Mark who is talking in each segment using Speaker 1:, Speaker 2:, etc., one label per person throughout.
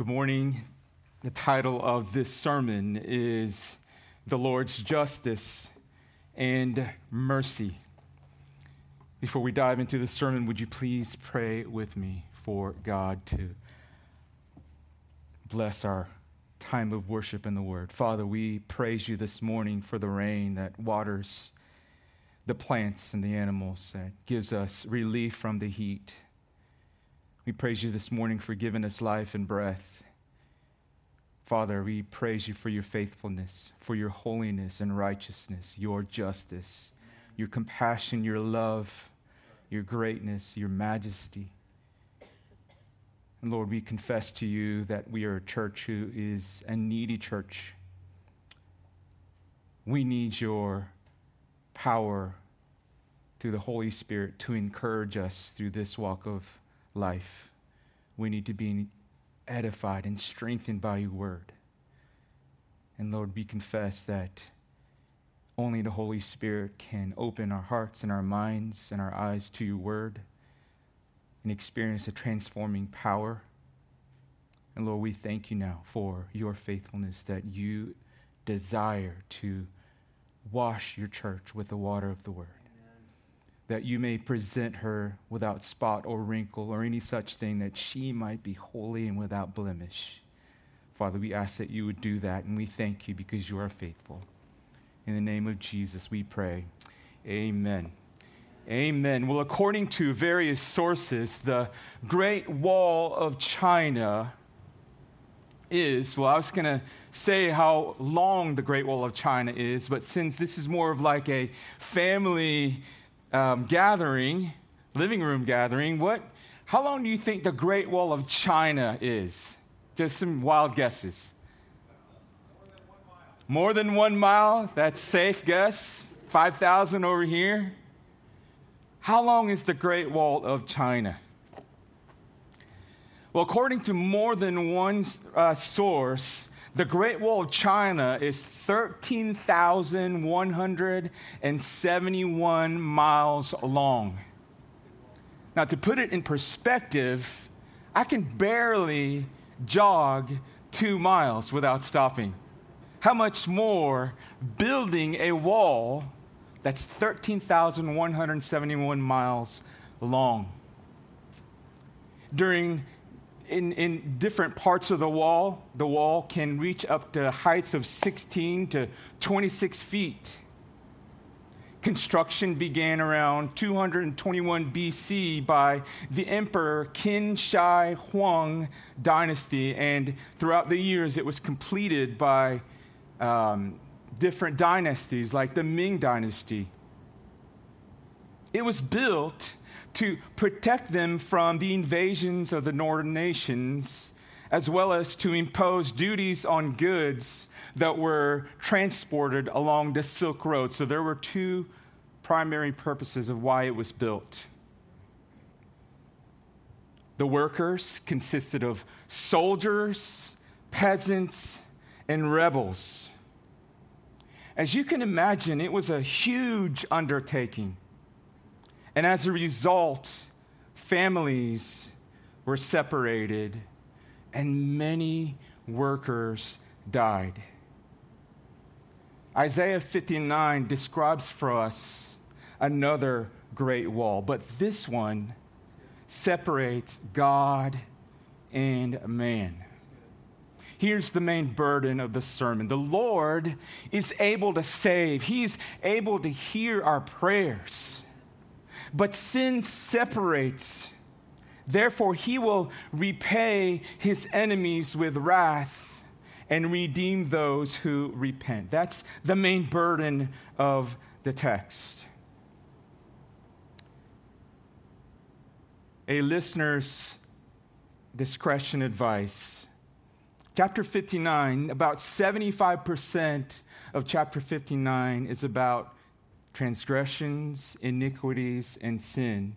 Speaker 1: Good morning. The title of this sermon is The Lord's Justice and Mercy. Before we dive into the sermon, would you please pray with me for God to bless our time of worship in the Word? Father, we praise you this morning for the rain that waters the plants and the animals, that gives us relief from the heat we praise you this morning for giving us life and breath. Father, we praise you for your faithfulness, for your holiness and righteousness, your justice, your compassion, your love, your greatness, your majesty. And Lord, we confess to you that we are a church who is a needy church. We need your power through the Holy Spirit to encourage us through this walk of life, we need to be edified and strengthened by your word. And Lord, we confess that only the Holy Spirit can open our hearts and our minds and our eyes to your word and experience a transforming power. And Lord, we thank you now for your faithfulness that you desire to wash your church with the water of the word that you may present her without spot or wrinkle or any such thing, that she might be holy and without blemish. Father, we ask that you would do that, and we thank you because you are faithful. In the name of Jesus, we pray. Amen. Amen. Well, according to various sources, the Great Wall of China is, well, I was going to say how long the Great Wall of China is, but since this is more of like a family um, gathering, living room gathering, what, how long do you think the Great Wall of China is? Just some wild guesses. More than one mile? That's safe guess. 5,000 over here. How long is the Great Wall of China? Well, according to more than one uh, source, the Great Wall of China is 13,171 miles long. Now, to put it in perspective, I can barely jog two miles without stopping. How much more building a wall that's 13,171 miles long? During in, in different parts of the wall. The wall can reach up to heights of 16 to 26 feet. Construction began around 221 BC by the Emperor Qin Shi Huang dynasty, and throughout the years it was completed by um, different dynasties like the Ming dynasty. It was built to protect them from the invasions of the northern nations, as well as to impose duties on goods that were transported along the Silk Road. So there were two primary purposes of why it was built. The workers consisted of soldiers, peasants, and rebels. As you can imagine, it was a huge undertaking. And as a result, families were separated and many workers died. Isaiah 59 describes for us another great wall, but this one separates God and man. Here's the main burden of the sermon the Lord is able to save, He's able to hear our prayers. But sin separates. Therefore, he will repay his enemies with wrath and redeem those who repent. That's the main burden of the text. A listener's discretion advice. Chapter 59, about 75% of chapter 59 is about transgressions, iniquities, and sin.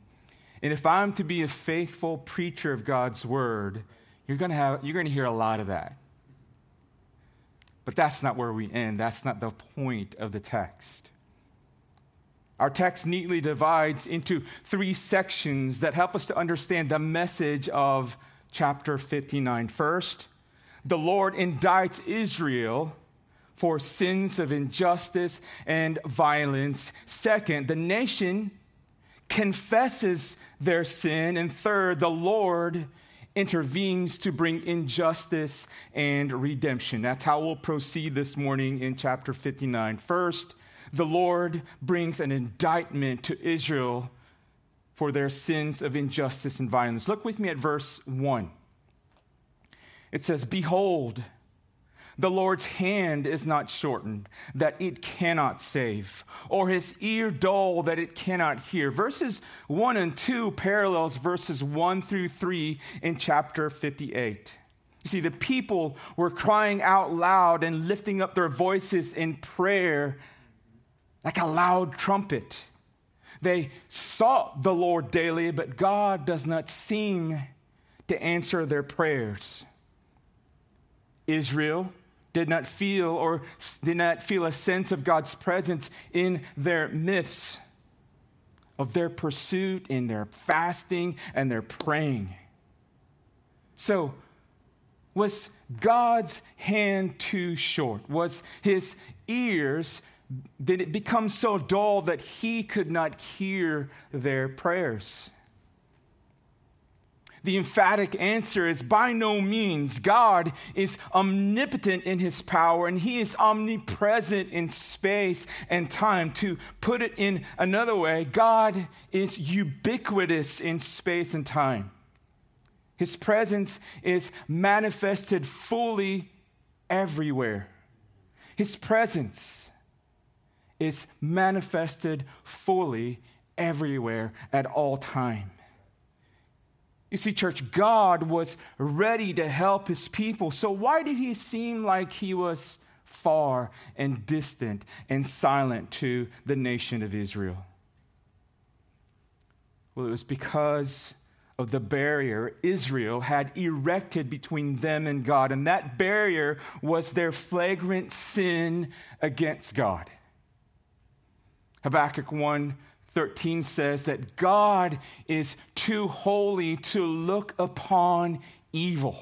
Speaker 1: And if I'm to be a faithful preacher of God's word, you're going to have you're going to hear a lot of that. But that's not where we end. That's not the point of the text. Our text neatly divides into three sections that help us to understand the message of chapter 59. First, the Lord indicts Israel for sins of injustice and violence. Second, the nation confesses their sin. And third, the Lord intervenes to bring injustice and redemption. That's how we'll proceed this morning in chapter 59. First, the Lord brings an indictment to Israel for their sins of injustice and violence. Look with me at verse 1. It says, Behold, the Lord's hand is not shortened, that it cannot save, or his ear dull, that it cannot hear. Verses 1 and 2 parallels verses 1 through 3 in chapter 58. You see, the people were crying out loud and lifting up their voices in prayer like a loud trumpet. They sought the Lord daily, but God does not seem to answer their prayers. Israel did not feel or did not feel a sense of God's presence in their midst of their pursuit, in their fasting and their praying. So, was God's hand too short? Was his ears, did it become so dull that he could not hear their prayers? The emphatic answer is by no means. God is omnipotent in his power and he is omnipresent in space and time. To put it in another way, God is ubiquitous in space and time. His presence is manifested fully everywhere. His presence is manifested fully everywhere at all time. You see, church, God was ready to help his people. So why did he seem like he was far and distant and silent to the nation of Israel? Well, it was because of the barrier Israel had erected between them and God. And that barrier was their flagrant sin against God. Habakkuk 1 13 says that God is too holy to look upon evil.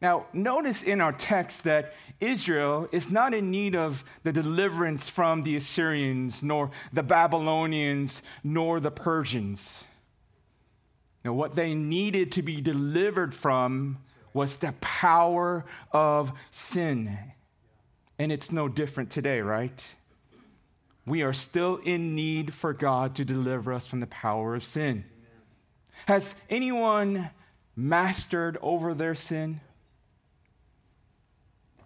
Speaker 1: Now, notice in our text that Israel is not in need of the deliverance from the Assyrians, nor the Babylonians, nor the Persians. Now, what they needed to be delivered from was the power of sin. And it's no different today, right? We are still in need for God to deliver us from the power of sin. Has anyone mastered over their sin?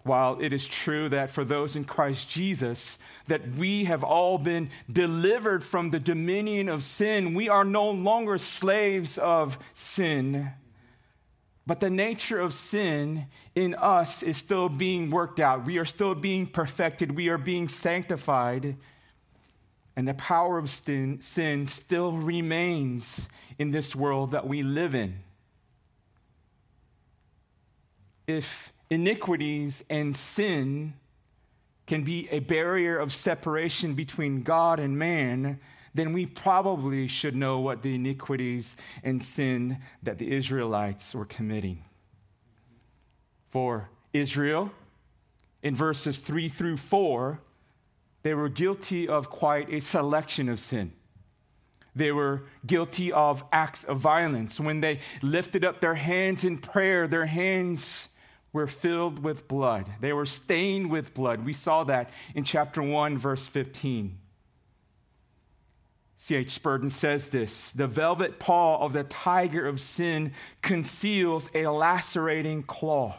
Speaker 1: While it is true that for those in Christ Jesus that we have all been delivered from the dominion of sin, we are no longer slaves of sin. But the nature of sin in us is still being worked out. We are still being perfected. We are being sanctified and the power of sin, sin still remains in this world that we live in. If iniquities and sin can be a barrier of separation between God and man, then we probably should know what the iniquities and sin that the Israelites were committing. For Israel, in verses 3 through 4, they were guilty of quite a selection of sin. They were guilty of acts of violence. When they lifted up their hands in prayer, their hands were filled with blood. They were stained with blood. We saw that in chapter 1, verse 15. C.H. Spurgeon says this The velvet paw of the tiger of sin conceals a lacerating claw.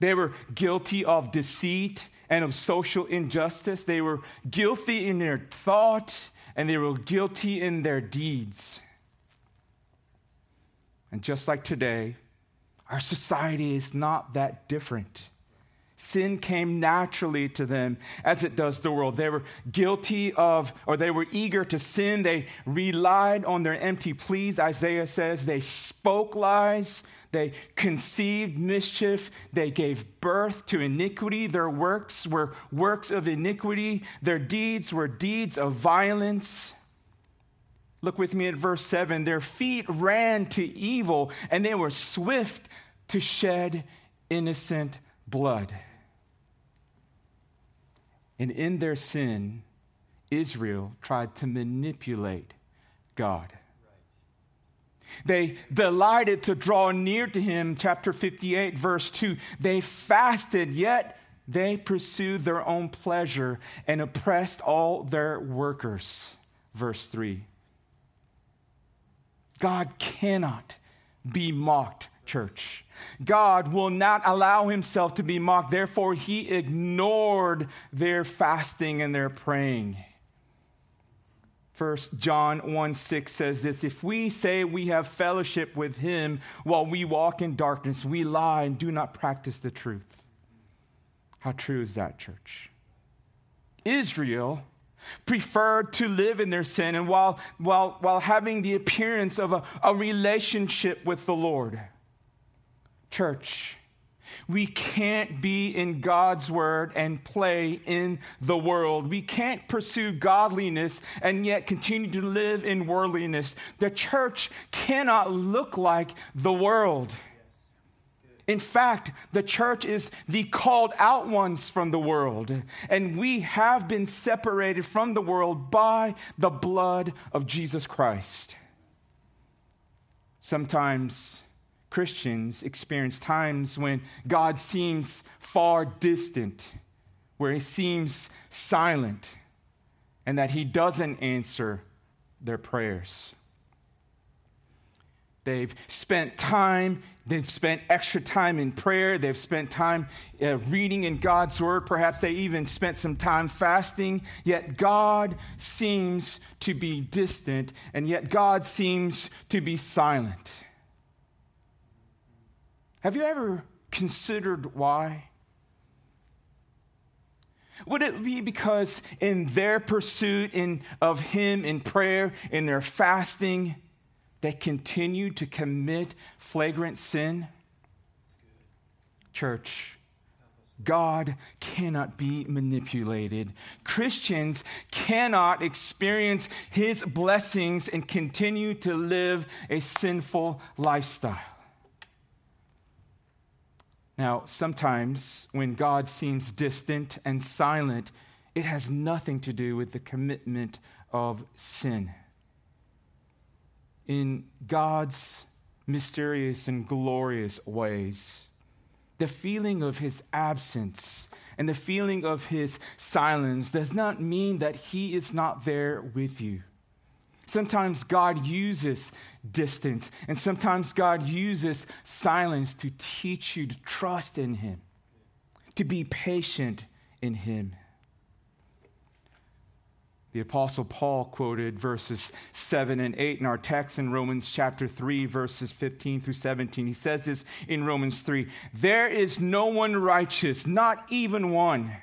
Speaker 1: They were guilty of deceit and of social injustice. They were guilty in their thought and they were guilty in their deeds. And just like today, our society is not that different. Sin came naturally to them as it does the world. They were guilty of, or they were eager to sin. They relied on their empty pleas. Isaiah says they spoke lies. They conceived mischief. They gave birth to iniquity. Their works were works of iniquity. Their deeds were deeds of violence. Look with me at verse 7. Their feet ran to evil, and they were swift to shed innocent blood. And in their sin, Israel tried to manipulate God. They delighted to draw near to him, chapter 58, verse 2. They fasted, yet they pursued their own pleasure and oppressed all their workers. Verse 3. God cannot be mocked, church. God will not allow himself to be mocked. Therefore, he ignored their fasting and their praying. First John 1 6 says this If we say we have fellowship with him while we walk in darkness, we lie and do not practice the truth. How true is that, church? Israel preferred to live in their sin and while, while, while having the appearance of a, a relationship with the Lord. Church, we can't be in God's word and play in the world. We can't pursue godliness and yet continue to live in worldliness. The church cannot look like the world. In fact, the church is the called out ones from the world, and we have been separated from the world by the blood of Jesus Christ. Sometimes Christians experience times when God seems far distant, where he seems silent, and that he doesn't answer their prayers. They've spent time, they've spent extra time in prayer, they've spent time uh, reading in God's word, perhaps they even spent some time fasting, yet God seems to be distant, and yet God seems to be silent. Have you ever considered why? Would it be because in their pursuit in, of Him in prayer, in their fasting, they continue to commit flagrant sin? Church, God cannot be manipulated. Christians cannot experience His blessings and continue to live a sinful lifestyle. Now, sometimes when God seems distant and silent, it has nothing to do with the commitment of sin. In God's mysterious and glorious ways, the feeling of his absence and the feeling of his silence does not mean that he is not there with you. Sometimes God uses distance, and sometimes God uses silence to teach you to trust in Him, to be patient in Him. The Apostle Paul quoted verses 7 and 8 in our text in Romans chapter 3, verses 15 through 17. He says this in Romans 3 There is no one righteous, not even one.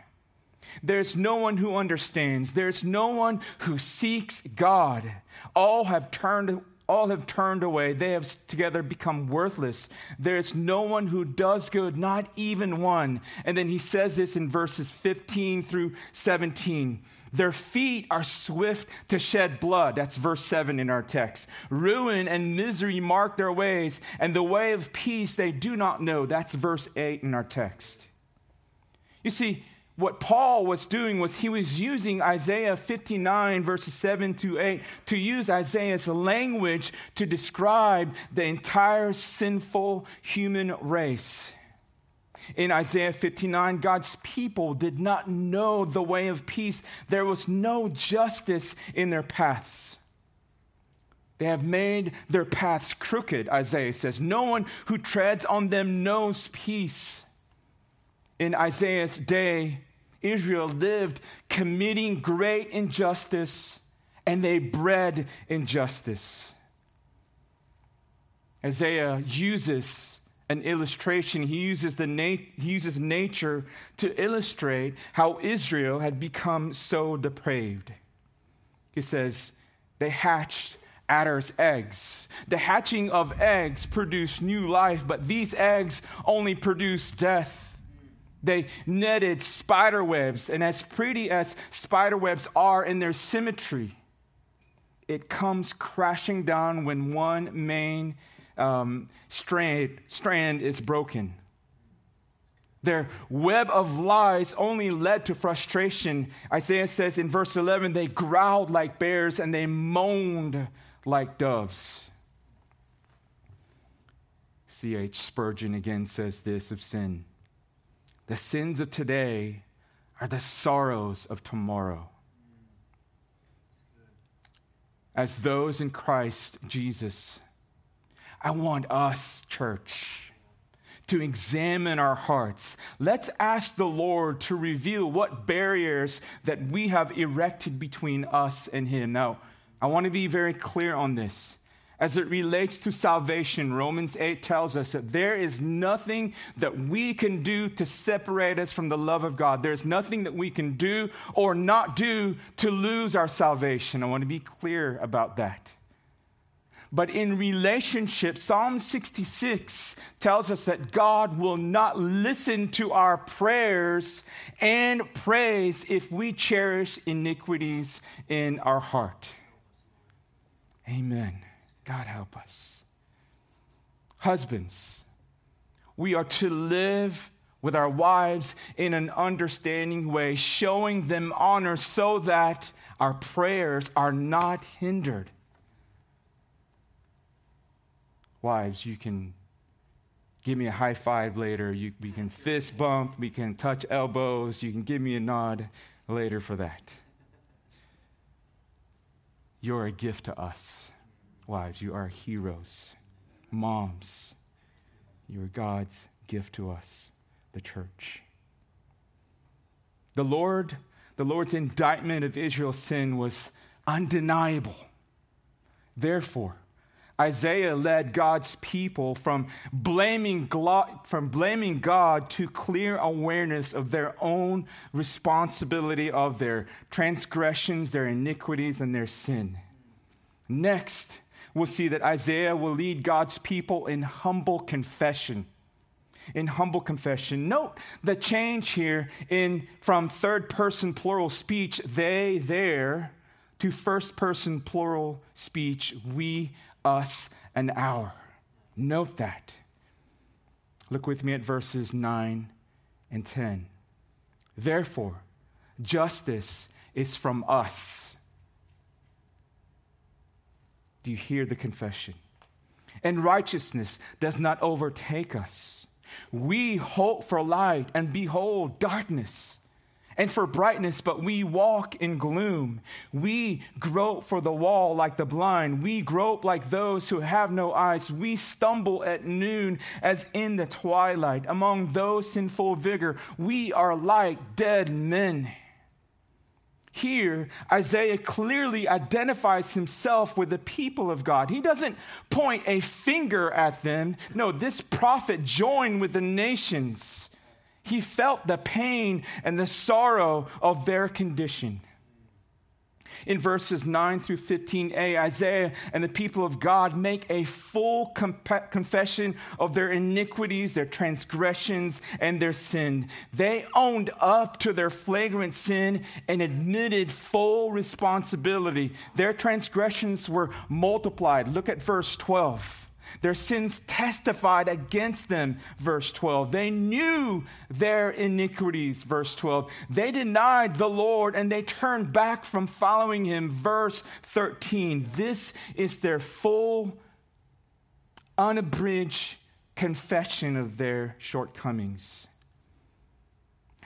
Speaker 1: There's no one who understands. There's no one who seeks God. All have turned all have turned away. They have together become worthless. There's no one who does good, not even one. And then he says this in verses 15 through 17. Their feet are swift to shed blood. That's verse 7 in our text. Ruin and misery mark their ways, and the way of peace they do not know. That's verse 8 in our text. You see, what Paul was doing was he was using Isaiah 59, verses 7 to 8, to use Isaiah's language to describe the entire sinful human race. In Isaiah 59, God's people did not know the way of peace. There was no justice in their paths. They have made their paths crooked, Isaiah says. No one who treads on them knows peace in Isaiah's day, Israel lived committing great injustice and they bred injustice. Isaiah uses an illustration. He uses, the he uses nature to illustrate how Israel had become so depraved. He says, They hatched adder's eggs. The hatching of eggs produced new life, but these eggs only produce death. They netted spider webs, and as pretty as spider webs are in their symmetry, it comes crashing down when one main um, strand, strand is broken. Their web of lies only led to frustration. Isaiah says in verse 11, they growled like bears and they moaned like doves. C.H. Spurgeon again says this of sin The sins of today are the sorrows of tomorrow. As those in Christ Jesus, I want us, church, to examine our hearts. Let's ask the Lord to reveal what barriers that we have erected between us and Him. Now, I want to be very clear on this. As it relates to salvation, Romans 8 tells us that there is nothing that we can do to separate us from the love of God. There's nothing that we can do or not do to lose our salvation. I want to be clear about that. But in relationship, Psalm 66 tells us that God will not listen to our prayers and praise if we cherish iniquities in our heart. Amen. God help us. Husbands, we are to live with our wives in an understanding way, showing them honor so that our prayers are not hindered. Wives, you can give me a high five later. You, we can fist bump. We can touch elbows. You can give me a nod later for that. You're a gift to us. Wives, you are heroes. Moms, you are God's gift to us, the church. The Lord, the Lord's indictment of Israel's sin was undeniable. Therefore, Isaiah led God's people from blaming, from blaming God to clear awareness of their own responsibility of their transgressions, their iniquities, and their sin. Next, we'll see that Isaiah will lead God's people in humble confession. In humble confession. Note the change here in from third person plural speech, they, there, to first person plural speech, we, us, and our. Note that. Look with me at verses 9 and 10. Therefore, justice is from us do you hear the confession? And righteousness does not overtake us. We hope for light and behold darkness, and for brightness, but we walk in gloom. We grope for the wall like the blind. We grope like those who have no eyes. We stumble at noon as in the twilight. Among those in full vigor, we are like dead men. Here, Isaiah clearly identifies himself with the people of God. He doesn't point a finger at them. No, this prophet joined with the nations. He felt the pain and the sorrow of their condition in verses 9 through 15a, Isaiah and the people of God make a full comp- confession of their iniquities, their transgressions, and their sin. They owned up to their flagrant sin and admitted full responsibility. Their transgressions were multiplied. Look at verse 12. Their sins testified against them, verse 12. They knew their iniquities, verse 12. They denied the Lord and they turned back from following him, verse 13. This is their full, unabridged confession of their shortcomings.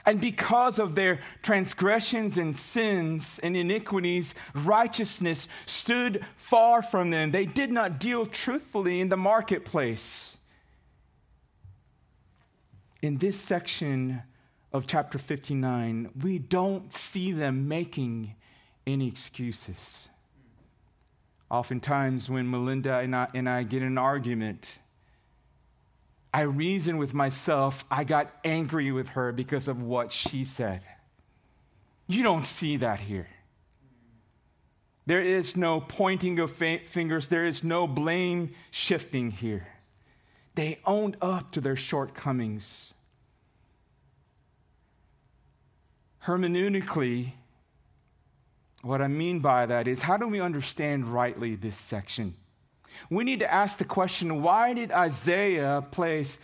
Speaker 1: And because of their transgressions and sins and iniquities, righteousness stood far from them. They did not deal truthfully in the marketplace. In this section of chapter 59, we don't see them making any excuses. Oftentimes, when Melinda and I, and I get an argument, I reasoned with myself, I got angry with her because of what she said. You don't see that here. There is no pointing of fingers, there is no blame shifting here. They owned up to their shortcomings. Hermeneutically, what I mean by that is how do we understand rightly this section? We need to ask the question why did Isaiah place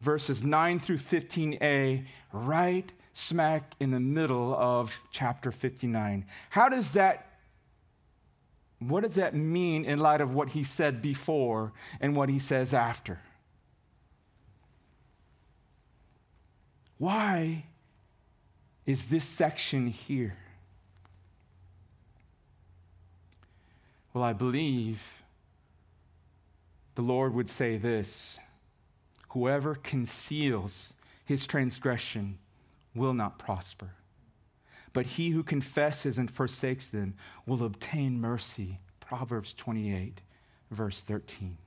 Speaker 1: verses 9 through 15a right smack in the middle of chapter 59? How does that what does that mean in light of what he said before and what he says after? Why is this section here? Well, I believe the Lord would say this Whoever conceals his transgression will not prosper, but he who confesses and forsakes them will obtain mercy. Proverbs 28, verse 13.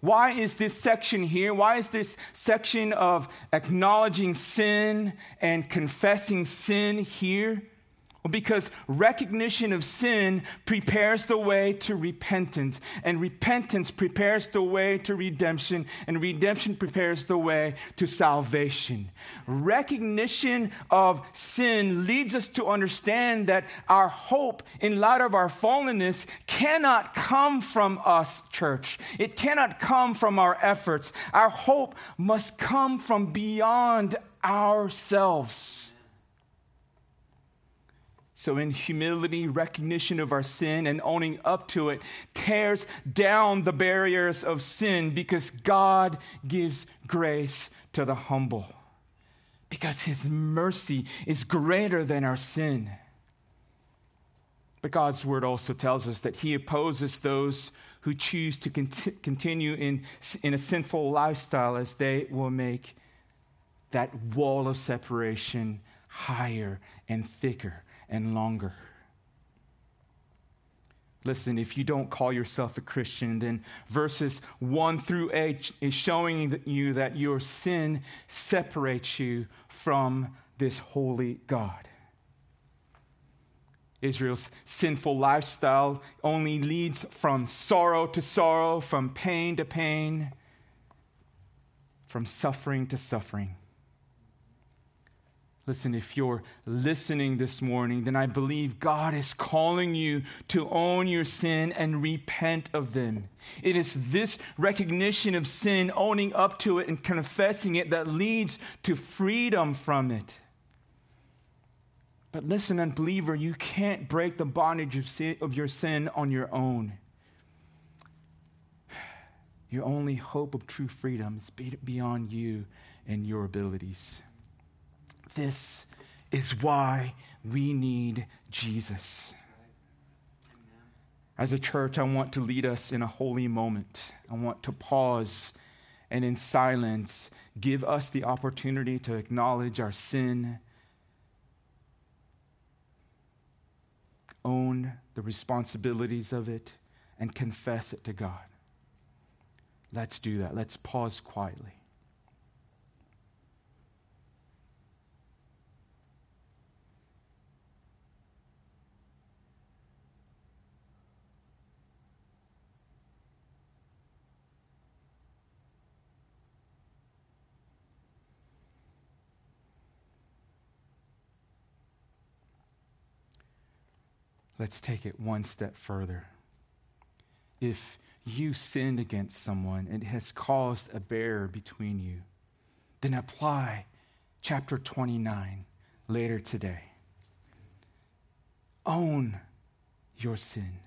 Speaker 1: Why is this section here? Why is this section of acknowledging sin and confessing sin here? Well, because recognition of sin prepares the way to repentance, and repentance prepares the way to redemption, and redemption prepares the way to salvation. Recognition of sin leads us to understand that our hope in light of our fallenness cannot come from us, church. It cannot come from our efforts. Our hope must come from beyond ourselves. So, in humility, recognition of our sin and owning up to it tears down the barriers of sin because God gives grace to the humble. Because his mercy is greater than our sin. But God's word also tells us that he opposes those who choose to cont- continue in, in a sinful lifestyle as they will make that wall of separation higher and thicker and longer. Listen, if you don't call yourself a Christian, then verses 1 through 8 is showing you that your sin separates you from this holy God. Israel's sinful lifestyle only leads from sorrow to sorrow, from pain to pain, from suffering to suffering. Listen, if you're listening this morning, then I believe God is calling you to own your sin and repent of them. It is this recognition of sin, owning up to it and confessing it, that leads to freedom from it. But listen, unbeliever, you can't break the bondage of, sin, of your sin on your own. Your only hope of true freedom is beyond you and your abilities. This is why we need Jesus. As a church, I want to lead us in a holy moment. I want to pause and in silence give us the opportunity to acknowledge our sin, own the responsibilities of it, and confess it to God. Let's do that. Let's pause quietly. Let's take it one step further. If you sinned against someone and it has caused a barrier between you, then apply chapter 29 later today. Own your sin.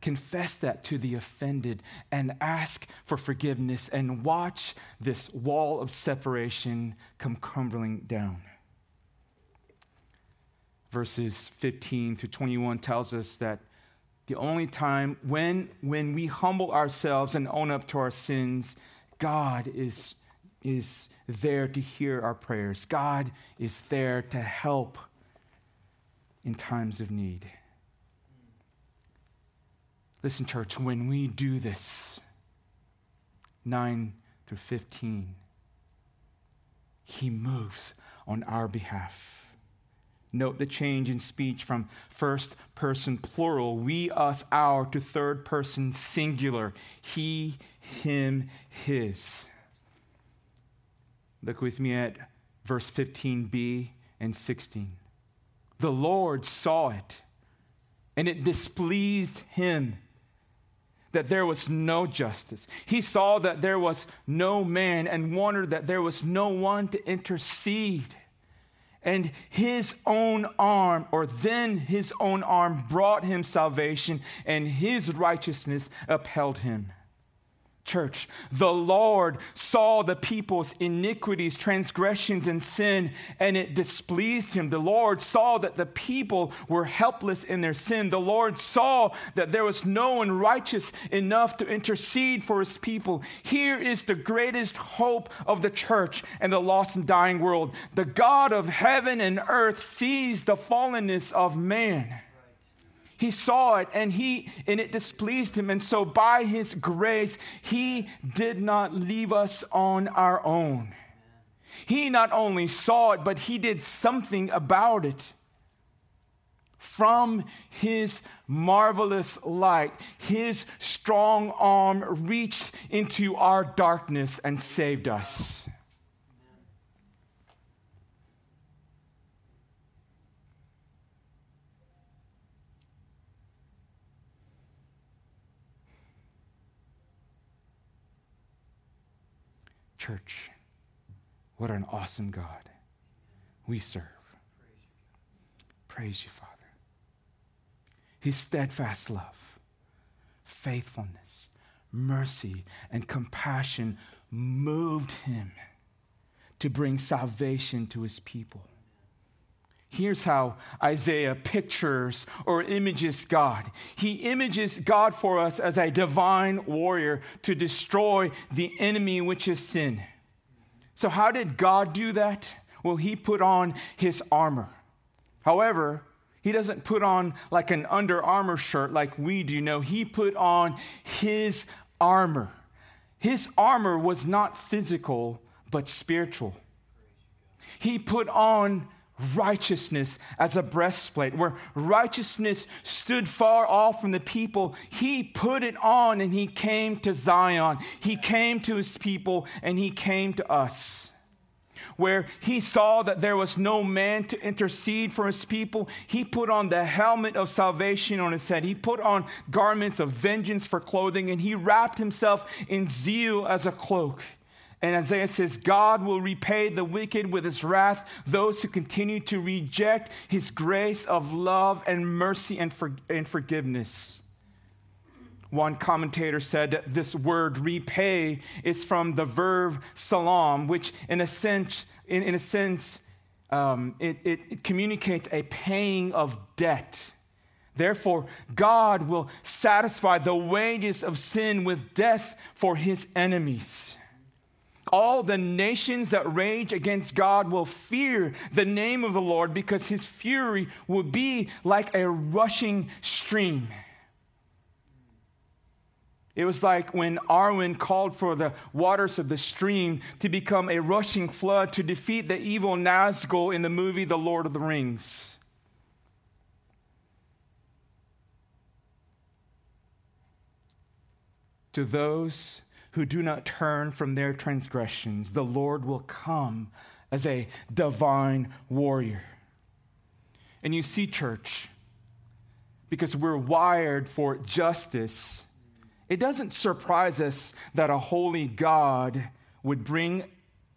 Speaker 1: Confess that to the offended and ask for forgiveness and watch this wall of separation come crumbling down verses 15 through 21 tells us that the only time when, when we humble ourselves and own up to our sins, God is, is there to hear our prayers. God is there to help in times of need. Listen, church, when we do this, 9 through 15, He moves on our behalf. Note the change in speech from first person plural, we, us, our, to third person singular, he, him, his. Look with me at verse 15b and 16. The Lord saw it, and it displeased him that there was no justice. He saw that there was no man and wondered that there was no one to intercede. And his own arm, or then his own arm, brought him salvation, and his righteousness upheld him church. The Lord saw the people's iniquities, transgressions, and sin, and it displeased him. The Lord saw that the people were helpless in their sin. The Lord saw that there was no one righteous enough to intercede for his people. Here is the greatest hope of the church and the lost and dying world. The God of heaven and earth sees the fallenness of man he saw it and he and it displeased him. And so by his grace he did not leave us on our own. He not only saw it but he did something about it. From his marvelous light his strong arm reached into our darkness and saved us Church, what an awesome God we serve. Praise you, Father. His steadfast love, faithfulness, mercy, and compassion moved him to bring salvation to his people. Here's how Isaiah pictures or images God. He images God for us as a divine warrior to destroy the enemy, which is sin. So, how did God do that? Well, he put on his armor. However, he doesn't put on like an Under Armour shirt like we do. No, he put on his armor. His armor was not physical, but spiritual. He put on righteousness as a breastplate, where righteousness stood far off from the people. He put it on and he came to Zion. He came to his people and he came to us. Where he saw that there was no man to intercede for his people, he put on the helmet of salvation on his head. He put on garments of vengeance for clothing, and he wrapped himself in zeal as a cloak. And Isaiah says, God will repay the wicked with his wrath, those who continue to reject his grace of love and mercy and, for, and forgiveness. One commentator said this word repay is from the verb salam, which in a sense, in, in a sense um, it, it, it communicates a paying of debt. Therefore, God will satisfy the wages of sin with death for his enemies. All the nations that rage against God will fear the name of the Lord because his fury will be like a rushing stream. It was like when Arwen called for the waters of the stream to become a rushing flood to defeat the evil Nazgul in the movie The Lord of the Rings. To those who do not turn from their transgressions, the Lord will come as a divine warrior. And you see, church, because we're wired for justice, it doesn't surprise us that a holy God would bring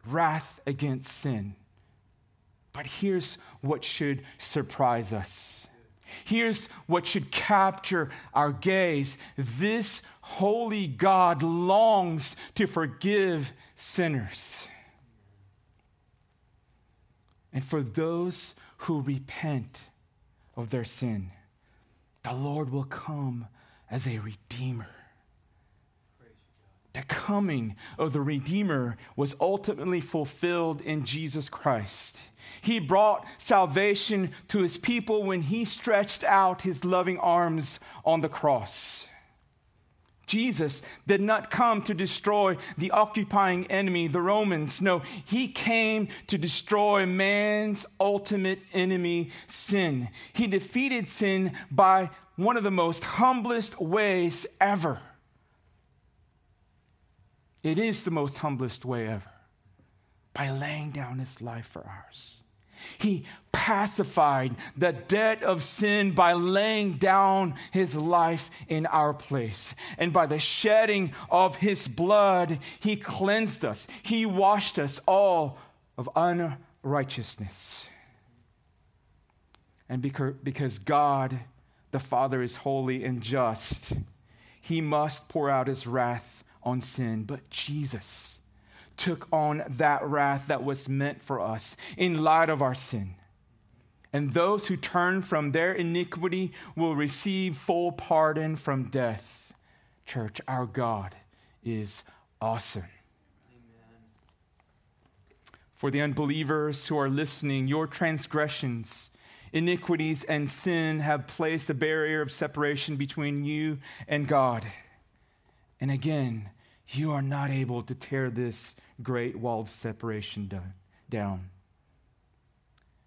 Speaker 1: wrath against sin. But here's what should surprise us. Here's what should capture our gaze. This holy God longs to forgive sinners. And for those who repent of their sin, the Lord will come as a redeemer. The coming of the Redeemer was ultimately fulfilled in Jesus Christ. He brought salvation to his people when he stretched out his loving arms on the cross. Jesus did not come to destroy the occupying enemy, the Romans. No, he came to destroy man's ultimate enemy, sin. He defeated sin by one of the most humblest ways ever. It is the most humblest way ever by laying down his life for ours. He pacified the debt of sin by laying down his life in our place. And by the shedding of his blood, he cleansed us. He washed us all of unrighteousness. And because God, the Father, is holy and just, he must pour out his wrath on sin. But Jesus took on that wrath that was meant for us in light of our sin. And those who turn from their iniquity will receive full pardon from death. Church, our God is awesome. For the unbelievers who are listening, your transgressions iniquities and sin have placed a barrier of separation between you and God. And again, you are not able to tear this great wall of separation down.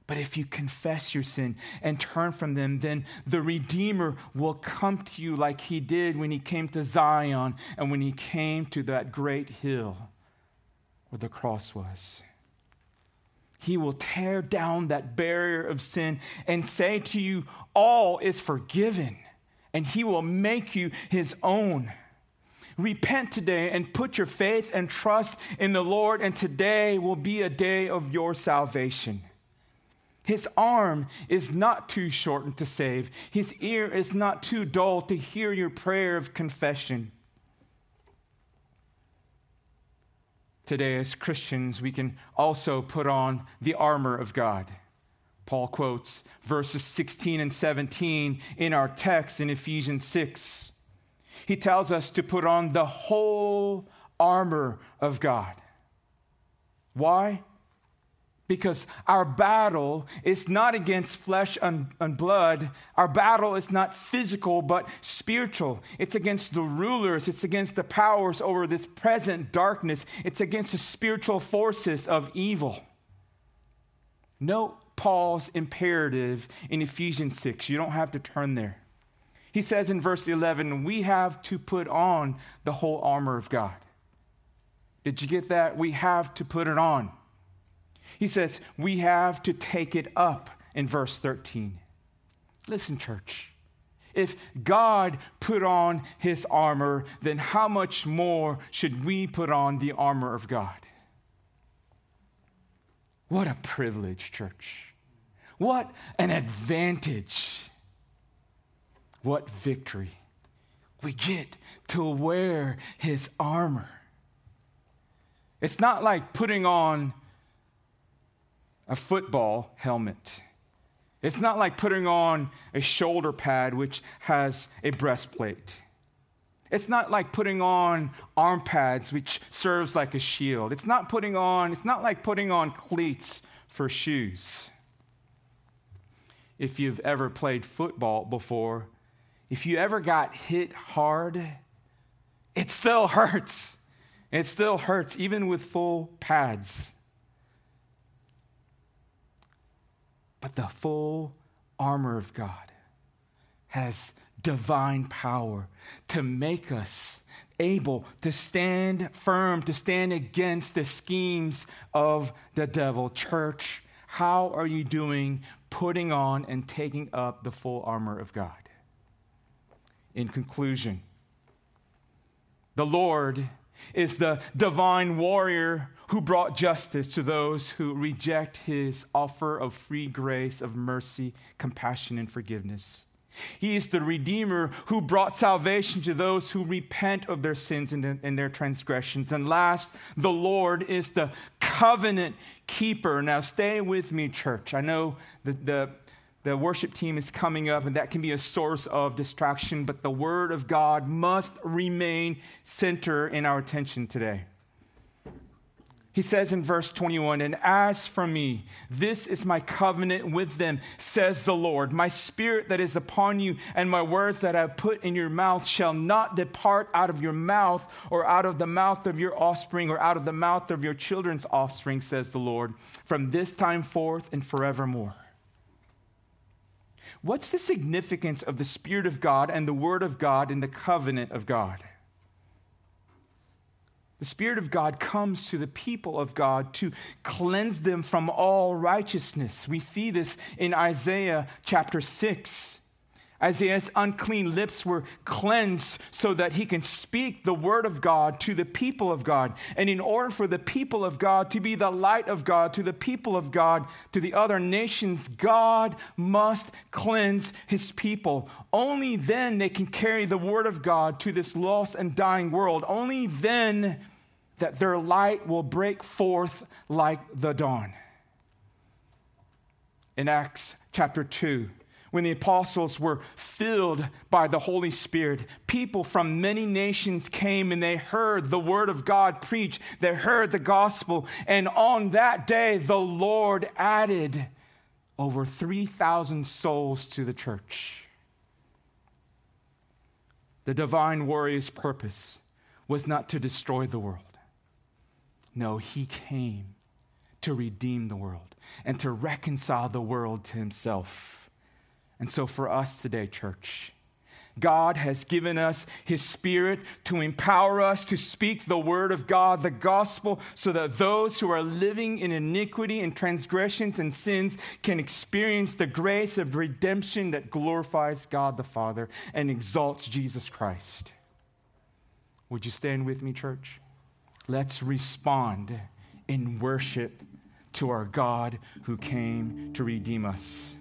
Speaker 1: But if you confess your sin and turn from them, then the Redeemer will come to you like he did when he came to Zion and when he came to that great hill where the cross was. He will tear down that barrier of sin and say to you, All is forgiven, and He will make you His own. Repent today and put your faith and trust in the Lord, and today will be a day of your salvation. His arm is not too shortened to save, His ear is not too dull to hear your prayer of confession. today as Christians, we can also put on the armor of God. Paul quotes verses 16 and 17 in our text in Ephesians 6. He tells us to put on the whole armor of God. Why? Because our battle is not against flesh and, and, blood. Our battle is not physical, but spiritual. It's against the rulers, it's against the powers over this present darkness, it's against the spiritual forces of evil. Note Paul's imperative in Ephesians 6. You don't have to turn there. He says in verse 11, We have to put on the whole armor of God. Did you get that? We have to put it on. He says, we have to take it up in verse 13. Listen, church. If God put on his armor, then how much more should we put on the armor of God? What a privilege, church. What an advantage. What victory. We get to wear his armor. It's not like putting on a football helmet. It's not like putting on a shoulder pad which has a breastplate. It's not like putting on arm pads which serves like a shield. It's not putting on it's not like putting on cleats for shoes. If you've ever played football before, if you ever got hit hard, it still hurts. It still hurts even with full pads. But the full armor of God has divine power to make us able to stand firm, to stand against the schemes of the devil. Church, how are you doing putting on and taking up the full armor of God? In conclusion, the Lord is the divine warrior who brought justice to those who reject his offer of free grace, of mercy, compassion, and forgiveness. He is the Redeemer who brought salvation to those who repent of their sins and, their transgressions. And last, the Lord is the covenant keeper. Now, stay with me, church. I know that the, the worship team is coming up, and that can be a source of distraction, but the Word of God must remain center in our attention today. He says in verse 21 And as for me, this is my covenant with them, says the Lord. My spirit that is upon you and my words that I have put in your mouth shall not depart out of your mouth or out of the mouth of your offspring or out of the mouth of your children's offspring, says the Lord, from this time forth and forevermore. What's the significance of the Spirit of God and the Word of God in the covenant of God? The Spirit of God comes to the people of God to cleanse them from all righteousness. We see this in Isaiah chapter 6. Isaiah's unclean lips were cleansed so that he can speak the word of God to the people of God. And in order for the people of God to be the light of God to the people of God, to the other nations, God must cleanse his people. Only then they can carry the word of God to this lost and dying world. Only then that their light will break forth like the dawn. In Acts chapter 2, when the apostles were filled by the Holy Spirit, people from many nations came and they heard the word of God preached. They heard the gospel. And on that day, the Lord added over 3,000 souls to the church. The divine warrior's purpose was not to destroy the world. No, he came to redeem the world and to reconcile the world to himself. And so, for us today, church, God has given us His Spirit to empower us to speak the Word of God, the gospel, so that those who are living in iniquity and transgressions and sins can experience the grace of redemption that glorifies God the Father and exalts Jesus Christ. Would you stand with me, church? Let's respond in worship to our God who came to redeem us.